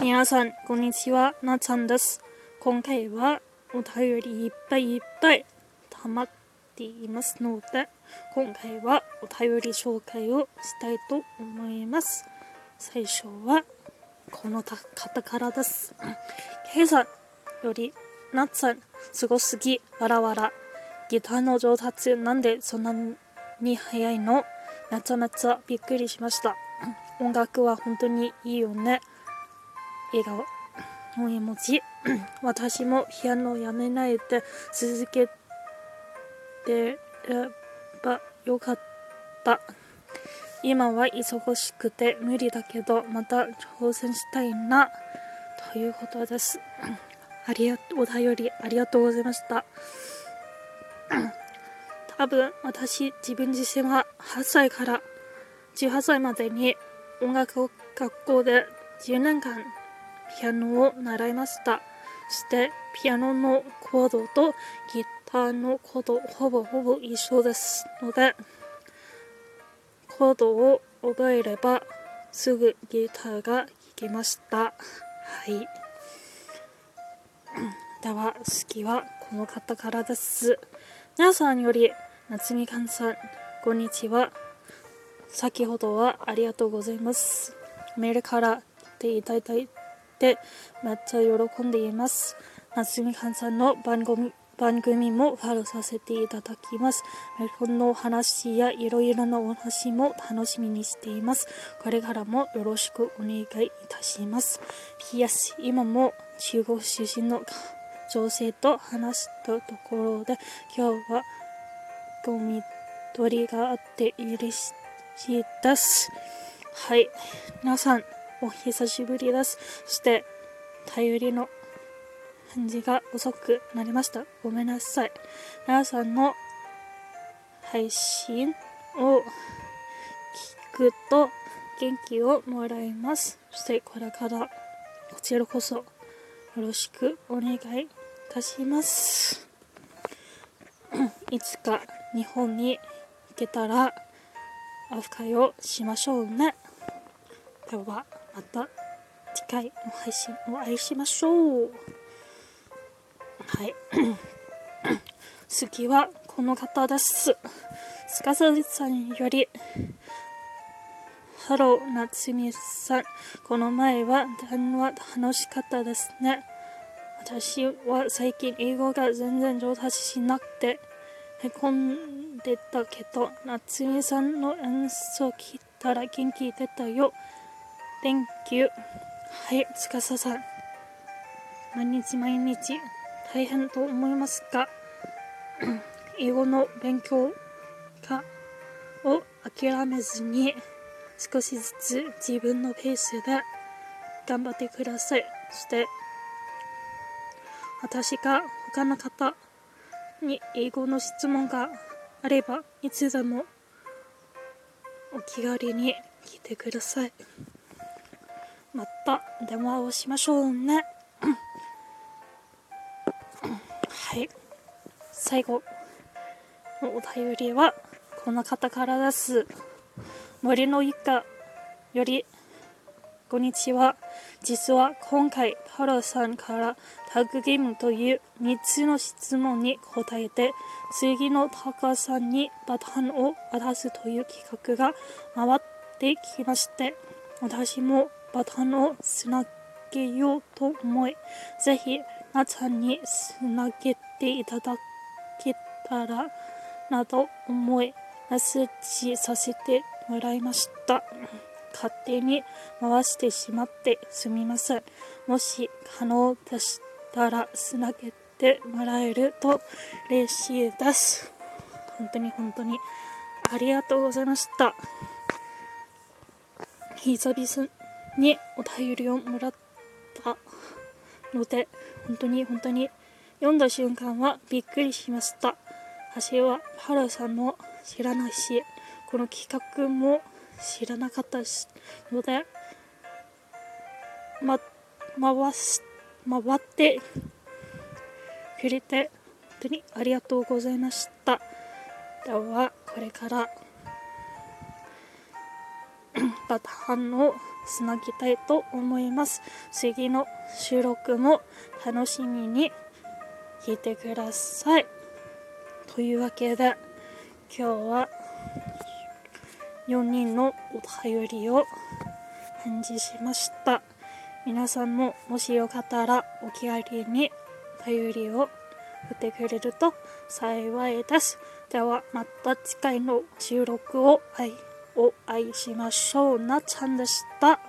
皆さん、こんにちは。なちゃんです。今回はお便りいっぱいいっぱい溜まっていますので、今回はお便り紹介をしたいと思います。最初はこの方からです。ケイさんより、なっちゃん、すごすぎ、わらわら。ギターの上達なんでそんなに早いの？めちゃめちゃびっくりしました。音楽は本当にいいよね。笑顔の絵文字私もピアノをやめないで続けてればよかった。今は忙しくて無理だけどまた挑戦したいなということです。ありがとお便りありがとうございました。多分私自分自身は8歳から18歳までに音楽学校で10年間ピアノを習いました。そしてピアノのコードとギターのコードほぼほぼ一緒ですのでコードを覚えればすぐギターが弾けました。はい。では次はこの方からです。皆さんより夏みかんさんこんにちは。先ほどはありがとうございます。メールから来ていただいてめっちゃ喜んでいます。夏みかんさんの番組番組もフォローさせていただきます。メルコンの話やいろいろなお話も楽しみにしています。これからもよろしくお願いいたします。PS、今も中国出身の女性と話したところで、今日はゴミ取りがあって嬉しいです。はい。皆さん、お久しぶりです。そして、頼りの返事が遅くなりました。ごめんなさい。皆さんの配信を聞くと元気をもらいます。そしてこれからこちらこそよろしくお願いいたします。いつか日本に行けたらオフ会をしましょうね。ではまた次回の配信お会いしましょう。はい。次はこの方です。つかささんより、ハロー、夏美さん。この前は電話楽しかったですね。私は最近英語が全然上達しなくて、へこんでたけど、夏美さんの演奏聞いたら元気出たよ。Thank you. はい、つかささん。毎日毎日大変と思いますが 英語の勉強かを諦めずに少しずつ自分のペースで頑張ってくださいそして私が他の方に英語の質問があればいつでもお気軽に聞いてくださいまた電話をしましょうねはい。最後のお便りは、この方からです。森の一家より、こんにちは。実は今回、パロさんからタッグゲームという3つの質問に答えて、次のタカさんにバトンを渡すという企画が回ってきまして、私もバトンをつなげようと思い、ぜひ、なちゃんにつなげていただけたらなと思いメッセージさせてもらいました。勝手に回してしまってすみません。もし可能でしたらつなげてもらえると嬉しいです。本当に本当にありがとうございました。久々にお便りをもらったので本当に本当に読んだ瞬間はびっくりしました。私はハラさんも知らないしこの企画も知らなかったのでま回す回ってくれて本当にありがとうございました。ではこれからた反応をつなぎたいと思います。次の収録も楽しみに聞いてください。というわけで今日は4人のお便りを返事しました。皆さんももしよかったらお気軽にお便りを振ってくれると幸いです。ではまた次回の収録を。お会いしましょうなちゃんでした。